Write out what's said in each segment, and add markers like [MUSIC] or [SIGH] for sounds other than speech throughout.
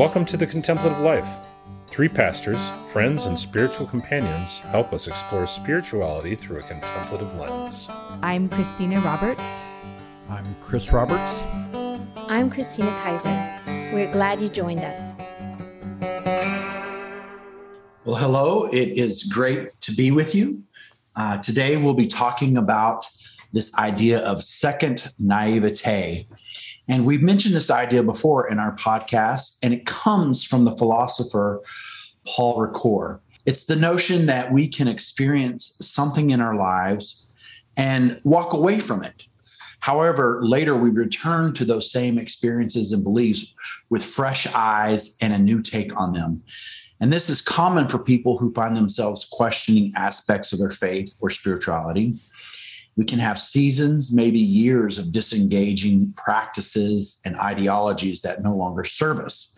Welcome to the Contemplative Life. Three pastors, friends, and spiritual companions help us explore spirituality through a contemplative lens. I'm Christina Roberts. I'm Chris Roberts. I'm Christina Kaiser. We're glad you joined us. Well, hello. It is great to be with you. Uh, today, we'll be talking about this idea of second naivete. And we've mentioned this idea before in our podcast, and it comes from the philosopher Paul Ricoeur. It's the notion that we can experience something in our lives and walk away from it. However, later we return to those same experiences and beliefs with fresh eyes and a new take on them. And this is common for people who find themselves questioning aspects of their faith or spirituality. We can have seasons, maybe years of disengaging practices and ideologies that no longer serve us.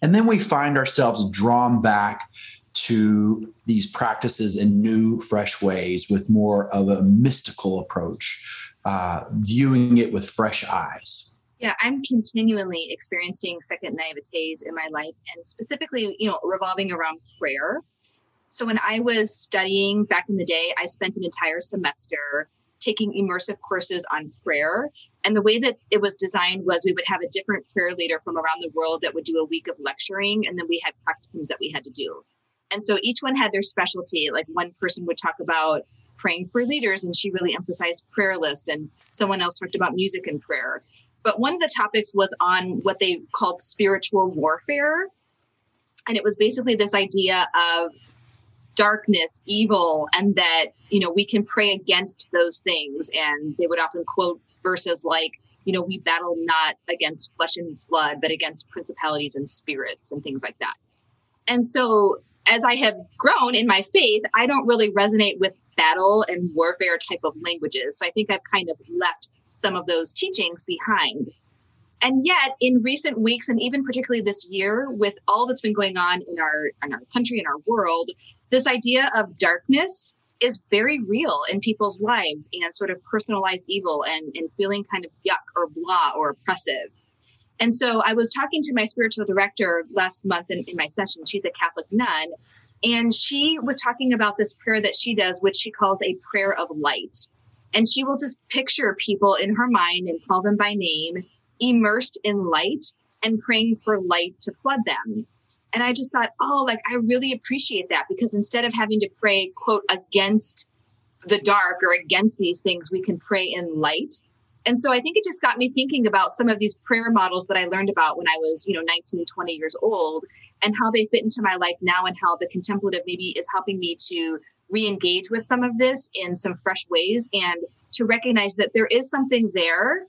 And then we find ourselves drawn back to these practices in new, fresh ways with more of a mystical approach, uh, viewing it with fresh eyes. Yeah, I'm continually experiencing second naivetes in my life and specifically, you know, revolving around prayer. So when I was studying back in the day, I spent an entire semester taking immersive courses on prayer. And the way that it was designed was we would have a different prayer leader from around the world that would do a week of lecturing, and then we had practicums that we had to do. And so each one had their specialty. Like one person would talk about praying for leaders, and she really emphasized prayer list, and someone else talked about music and prayer. But one of the topics was on what they called spiritual warfare. And it was basically this idea of darkness, evil, and that, you know, we can pray against those things. And they would often quote verses like, you know, we battle not against flesh and blood, but against principalities and spirits and things like that. And so as I have grown in my faith, I don't really resonate with battle and warfare type of languages. So I think I've kind of left some of those teachings behind. And yet, in recent weeks, and even particularly this year, with all that's been going on in our in our country and our world, this idea of darkness is very real in people's lives and sort of personalized evil and, and feeling kind of yuck or blah or oppressive. And so I was talking to my spiritual director last month in, in my session. She's a Catholic nun. And she was talking about this prayer that she does, which she calls a prayer of light. And she will just picture people in her mind and call them by name, immersed in light and praying for light to flood them. And I just thought, oh, like I really appreciate that because instead of having to pray, quote, against the dark or against these things, we can pray in light. And so I think it just got me thinking about some of these prayer models that I learned about when I was, you know, 19, 20 years old and how they fit into my life now and how the contemplative maybe is helping me to re-engage with some of this in some fresh ways and to recognize that there is something there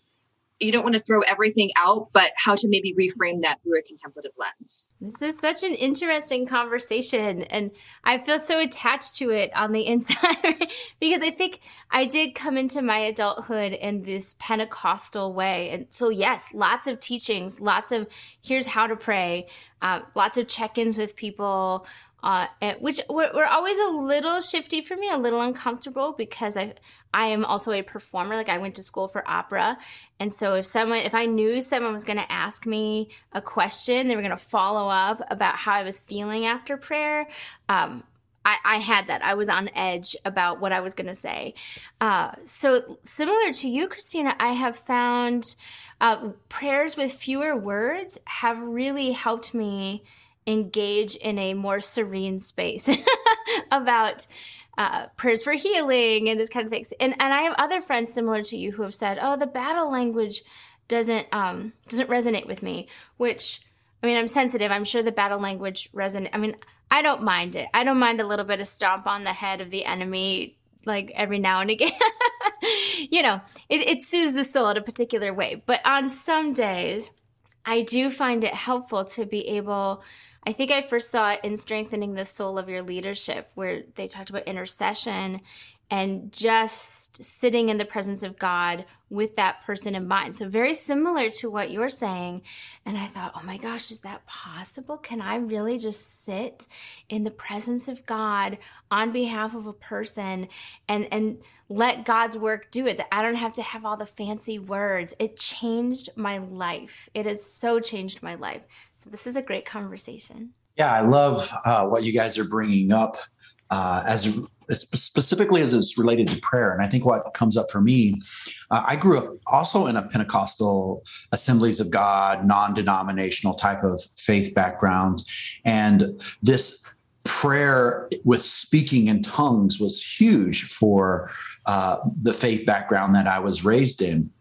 you don't want to throw everything out, but how to maybe reframe that through a contemplative lens. This is such an interesting conversation. And I feel so attached to it on the [LAUGHS] inside because I think I did come into my adulthood in this Pentecostal way. And so, yes, lots of teachings, lots of here's how to pray, uh, lots of check ins with people, uh, which were, were, always a little shifty for me, a little uncomfortable because I I am also a performer. Like I went to school for opera, and so if someone if I knew someone was going to ask me a question, they were going to follow up about how I was feeling after prayer. Um, I, I, had that. I was on edge about what I was going to say. Uh, so similar to you, Christina, I have found uh, prayers with fewer words have really helped me engage in a more serene space [LAUGHS] about uh, prayers for healing and this kind of things. And and I have other friends similar to you who have said, "Oh, the battle language doesn't um, doesn't resonate with me." Which I mean, I'm sensitive. I'm sure the battle language resonate. I mean, I don't mind it. I don't mind a little bit of stomp on the head of the enemy, like every now and again. [LAUGHS] you know, it, it soothes the soul in a particular way. But on some days, I do find it helpful to be able I think I first saw it in strengthening the soul of your leadership, where they talked about intercession and just sitting in the presence of God with that person in mind. So, very similar to what you're saying. And I thought, oh my gosh, is that possible? Can I really just sit in the presence of God on behalf of a person and, and let God's work do it? That I don't have to have all the fancy words. It changed my life. It has so changed my life. So, this is a great conversation. Yeah, I love uh, what you guys are bringing up uh, as specifically as it's related to prayer. And I think what comes up for me, uh, I grew up also in a Pentecostal Assemblies of God, non denominational type of faith background. And this prayer with speaking in tongues was huge for uh, the faith background that I was raised in.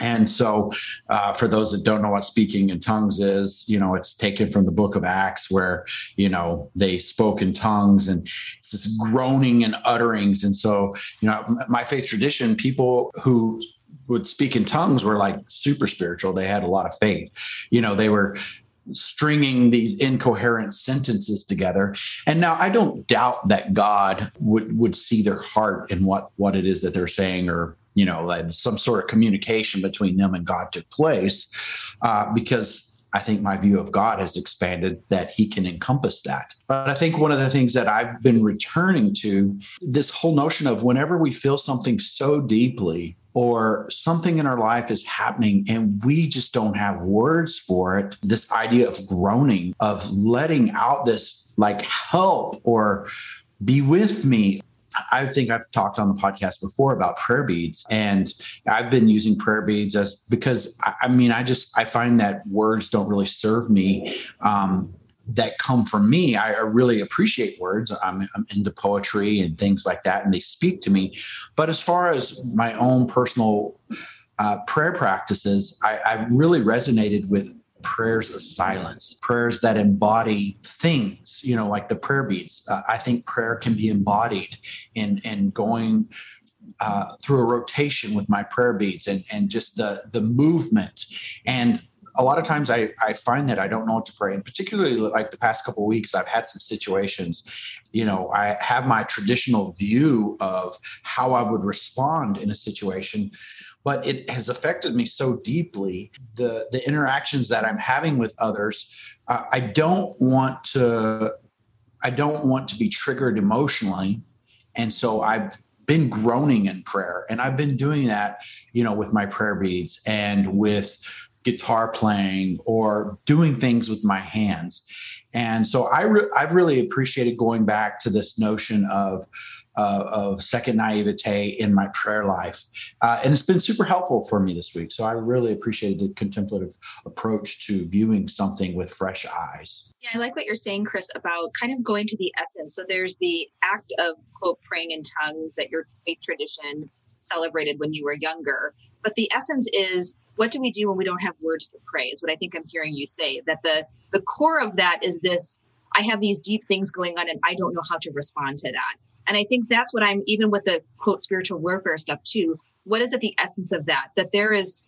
And so, uh, for those that don't know what speaking in tongues is, you know, it's taken from the book of Acts where, you know, they spoke in tongues and it's this groaning and utterings. And so, you know, my faith tradition, people who would speak in tongues were like super spiritual. They had a lot of faith. You know, they were stringing these incoherent sentences together and now i don't doubt that god would would see their heart and what what it is that they're saying or you know, like some sort of communication between them and God took place, uh, because I think my view of God has expanded that He can encompass that. But I think one of the things that I've been returning to this whole notion of whenever we feel something so deeply or something in our life is happening and we just don't have words for it, this idea of groaning, of letting out this like help or be with me I think I've talked on the podcast before about prayer beads, and I've been using prayer beads as because I, mean, I just I find that words don't really serve me. Um, that come from me. I really appreciate words. I'm, I'm, into poetry and things like that, and they speak to me. But as far as my own personal uh, prayer practices, I, I really resonated with prayers of silence, prayers that embody things, you know, like the prayer beads. Uh, I think prayer can be embodied in, in going uh, through a rotation with my prayer beads and, and just the, the movement. And a lot of times I, I find that I don't know what to pray. And particularly like the past couple weeks, I've had some situations, you know, I have my traditional view of how I would respond in a situation but it has affected me so deeply the the interactions that i'm having with others uh, i don't want to i don't want to be triggered emotionally and so i've been groaning in prayer and i've been doing that you know with my prayer beads and with guitar playing or doing things with my hands and so I re- I've really appreciated going back to this notion of uh, of second naivete in my prayer life. Uh, and it's been super helpful for me this week. So I really appreciated the contemplative approach to viewing something with fresh eyes. Yeah, I like what you're saying, Chris, about kind of going to the essence. So there's the act of, quote, praying in tongues that your faith tradition celebrated when you were younger. But the essence is what do we do when we don't have words to pray is what i think i'm hearing you say that the the core of that is this i have these deep things going on and i don't know how to respond to that and I think that's what I'm, even with the quote, spiritual warfare stuff too. What is at the essence of that? That there is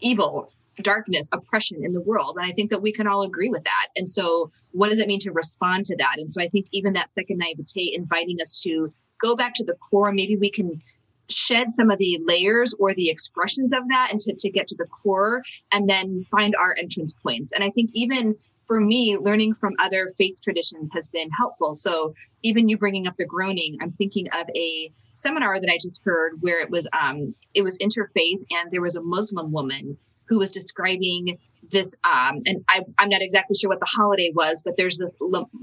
evil, darkness, oppression in the world. And I think that we can all agree with that. And so, what does it mean to respond to that? And so, I think even that second naivete inviting us to go back to the core, maybe we can shed some of the layers or the expressions of that and to, to get to the core and then find our entrance points. And I think even for me, learning from other faith traditions has been helpful. So even you bringing up the groaning, I'm thinking of a seminar that I just heard where it was um, it was interfaith and there was a Muslim woman who was describing this um, and I, am not exactly sure what the holiday was, but there's this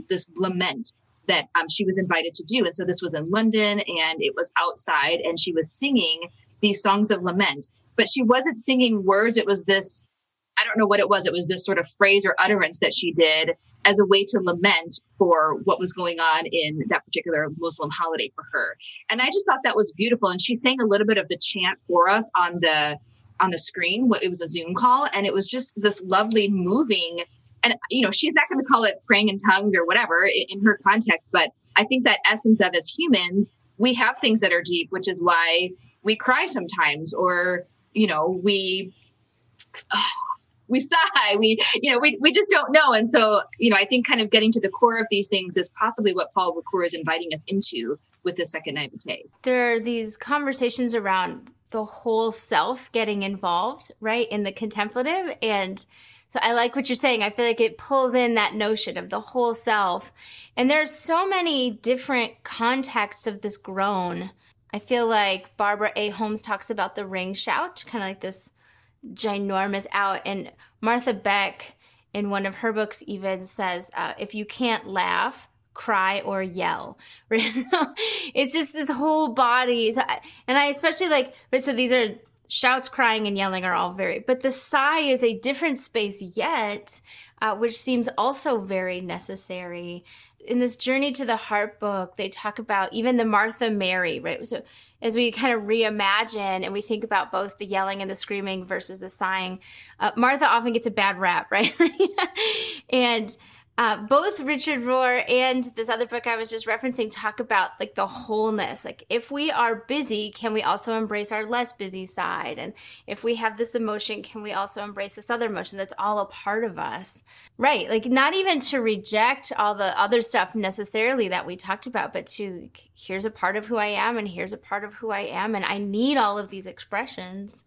this lament that um, she was invited to do. And so this was in London and it was outside and she was singing these songs of lament, but she wasn't singing words. It was this, I don't know what it was. It was this sort of phrase or utterance that she did as a way to lament for what was going on in that particular Muslim holiday for her. And I just thought that was beautiful. And she sang a little bit of the chant for us on the on the screen. It was a Zoom call, and it was just this lovely, moving and you know she's not going to call it praying in tongues or whatever in, in her context but i think that essence of as humans we have things that are deep which is why we cry sometimes or you know we uh, [SIGHS] we sigh, we, you know, we, we just don't know. And so, you know, I think kind of getting to the core of these things is possibly what Paul Ricoeur is inviting us into with the second naivete. There are these conversations around the whole self getting involved, right, in the contemplative. And so I like what you're saying. I feel like it pulls in that notion of the whole self. And there's so many different contexts of this groan. I feel like Barbara A. Holmes talks about the ring shout, kind of like this ginormous out. And Martha Beck, in one of her books, even says, uh, if you can't laugh, cry or yell. [LAUGHS] it's just this whole body. And I especially like, so these are shouts, crying, and yelling are all very, but the sigh is a different space yet, uh, which seems also very necessary. In this journey to the heart book, they talk about even the Martha Mary, right? So as we kind of reimagine and we think about both the yelling and the screaming versus the sighing, uh, Martha often gets a bad rap, [LAUGHS] right? and uh, both Richard Rohr and this other book I was just referencing talk about like the wholeness. Like if we are busy, can we also embrace our less busy side? And if we have this emotion, can we also embrace this other emotion that's all a part of us? Right. Like not even to reject all the other stuff necessarily that we talked about, but to like, here's a part of who I am and here's a part of who I am. And I need all of these expressions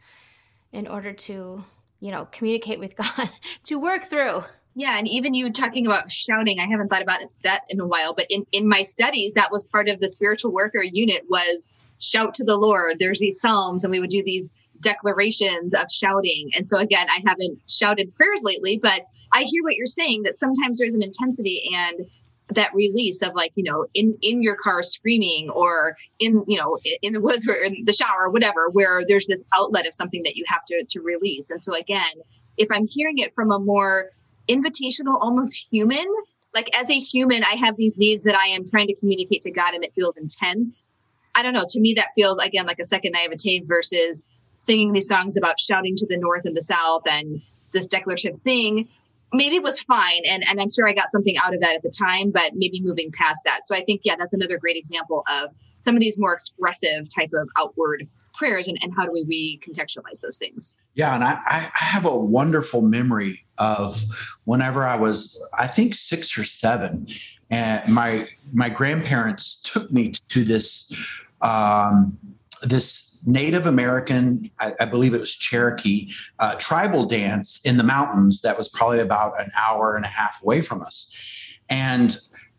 in order to, you know, communicate with [LAUGHS] God, to work through. Yeah, and even you talking about shouting, I haven't thought about that in a while, but in in my studies, that was part of the spiritual warfare unit was shout to the Lord. There's these psalms, and we would do these declarations of shouting. And so again, I haven't shouted prayers lately, but I hear what you're saying that sometimes there's an intensity and that release of like you know in in your car screaming or in you know in the woods or in the shower or whatever where there's this outlet of something that you have to to release and so again if i'm hearing it from a more invitational, almost human. Like as a human, I have these needs that I am trying to communicate to God and it feels intense. I don't know. To me, that feels again like a second naivete versus singing these songs about shouting to the north and the south and this declarative thing. Maybe it was fine. And, and I'm sure I got something out of that at the time, but maybe moving past that. So I think, yeah, that's another great example of some of these more expressive type of outward prayers and, and how do we recontextualize those things yeah and I, I have a wonderful memory of whenever i was i think six or seven and my my grandparents took me to this um, this Native American, I, I, believe it was Cherokee, uh, tribal dance in the mountains that was probably about an hour and a half away from us. And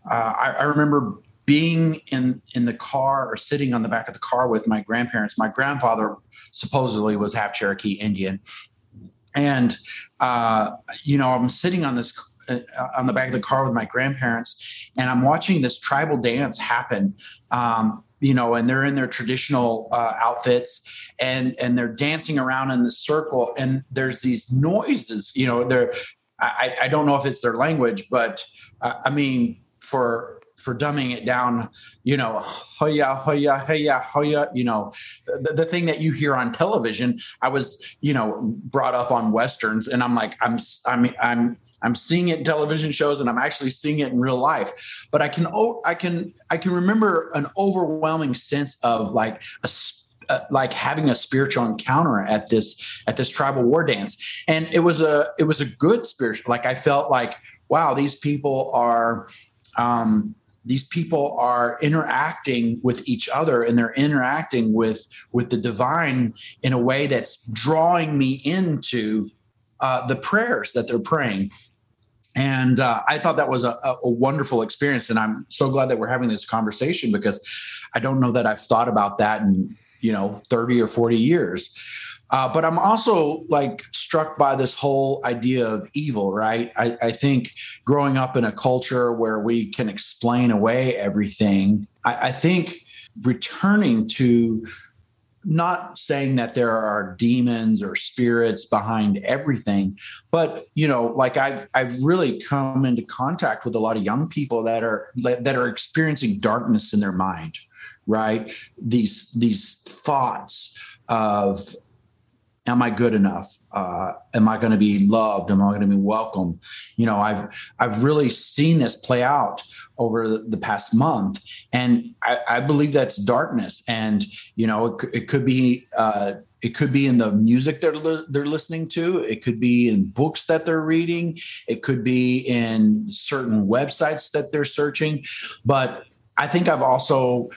uh, I, I, remember being in in the car or sitting on the back of the car with my grandparents my grandfather supposedly was half cherokee indian. And uh, you know i'm sitting on this uh, on the back of the car with my grandparents and i'm watching this tribal dance happen um, you know and they're in their traditional uh, outfits and and they're dancing around in the circle and there's these noises you know they're I, I don't know if it's their language but uh, i mean for for dumbing it down, you know, hoya, hoya, hoya, hoya, you know, the, the, thing that you hear on television. I was, you know, brought up on westerns and I'm like, I'm, I'm, I'm, I'm seeing it in television shows and I'm actually seeing it in real life. But I can, I can, I can remember an overwhelming sense of like a uh, like having a spiritual encounter at this at this tribal war dance and it was a it was a good spiritual like i felt like wow these people are um these people are interacting with each other and they're interacting with with the divine in a way that's drawing me into uh, the prayers that they're praying. And uh, i thought that was a, a, wonderful experience and i'm so glad that we're having this conversation because i don't know that i've thought about that in you know 30 or 40 years uh, but I'm also like struck by this whole idea of evil, right? I, I, think growing up in a culture where we can explain away everything, I, I think returning to not saying that there are demons or spirits behind everything but you know like i've i've really come into contact with a lot of young people that are that are experiencing darkness in their mind right these these thoughts of am I good enough? Uh, am I going to be loved? Am I going to be welcome? You know, I've I've really seen this play out over the past month, and I, I believe that's darkness. And you know, it, it could be uh, it could be in the music they're, they're listening to. It could be in books that they're reading. It could be in certain websites that they're searching. But I think I've also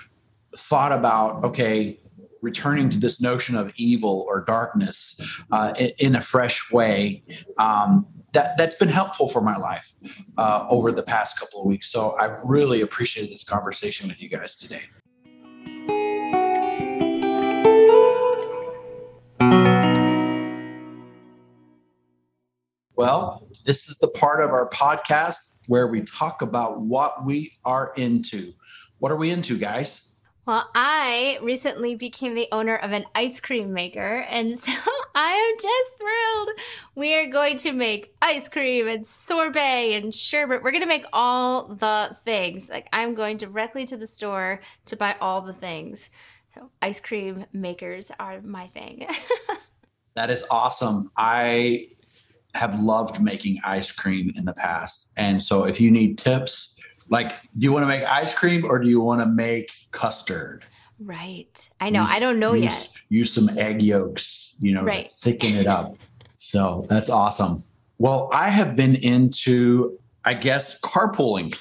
thought about okay returning to this notion of evil or darkness uh, in, a fresh way. Um, that, that's been helpful for my life uh, over the past couple of weeks. So I've really appreciated this conversation with you guys today. Well, this is the part of our podcast where we talk about what we are into. What are we into, guys? Well, I recently became the owner of an ice cream maker, and so [LAUGHS] I am just thrilled. We are going to make ice cream and sorbet and sherbet. We're going to make all the things. Like, I'm going directly to the store to buy all the things. So, ice cream makers are my thing. [LAUGHS] that is awesome. I have loved making ice cream in the past. And so, if you need tips, like, do you want to make ice cream or do you want to make custard? Right. I know. Use, I don't know use, yet. Use some egg yolks, you know, right. thicken it up. [LAUGHS] so that's awesome. Well, I have been into, I guess, carpooling.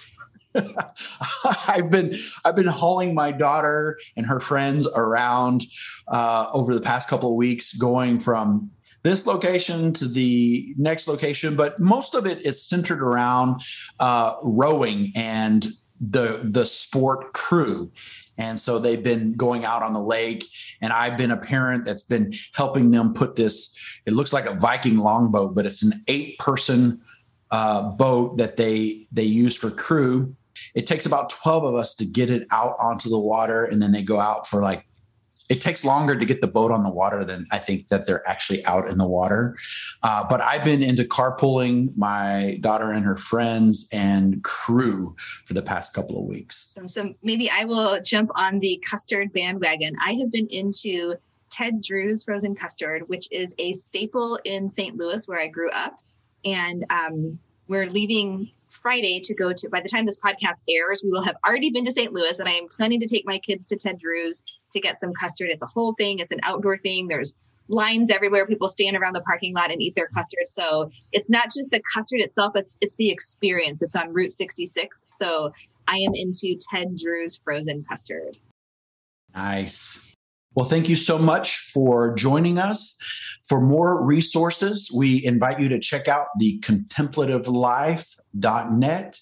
[LAUGHS] I've been I've been hauling my daughter and her friends around uh, over the past couple of weeks, going from this location to the next location, but most of it is centered around uh, rowing and the the sport crew. And so they've been going out on the lake, and I've been a parent that's been helping them put this. It looks like a Viking longboat, but it's an eight-person uh, boat that they they use for crew. It takes about twelve of us to get it out onto the water, and then they go out for like it takes longer to get the boat on the water than I think that they're actually out in the water. Uh, but I've been into carpooling my daughter and her friends and crew for the past couple of weeks. So maybe I will jump on the custard bandwagon. I have been into Ted Drewes frozen custard, which is a staple in St. Louis where I grew up. And um, we're leaving Friday to go to, by the time this podcast airs, we will have already been to St. Louis and I am planning to take my kids to Ted Drewes to get some custard. It's a whole thing, it's an outdoor thing. There's lines everywhere. People stand around the parking lot and eat their custard. So it's not just the custard itself, it's, it's the experience. It's on Route 66. So I am into Ted Drewes frozen custard. Nice. Well, thank you so much for joining us. For more resources, we invite you to check out the contemplativelife.net.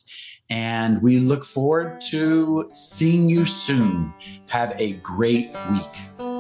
And we look forward to seeing you soon. Have a great week.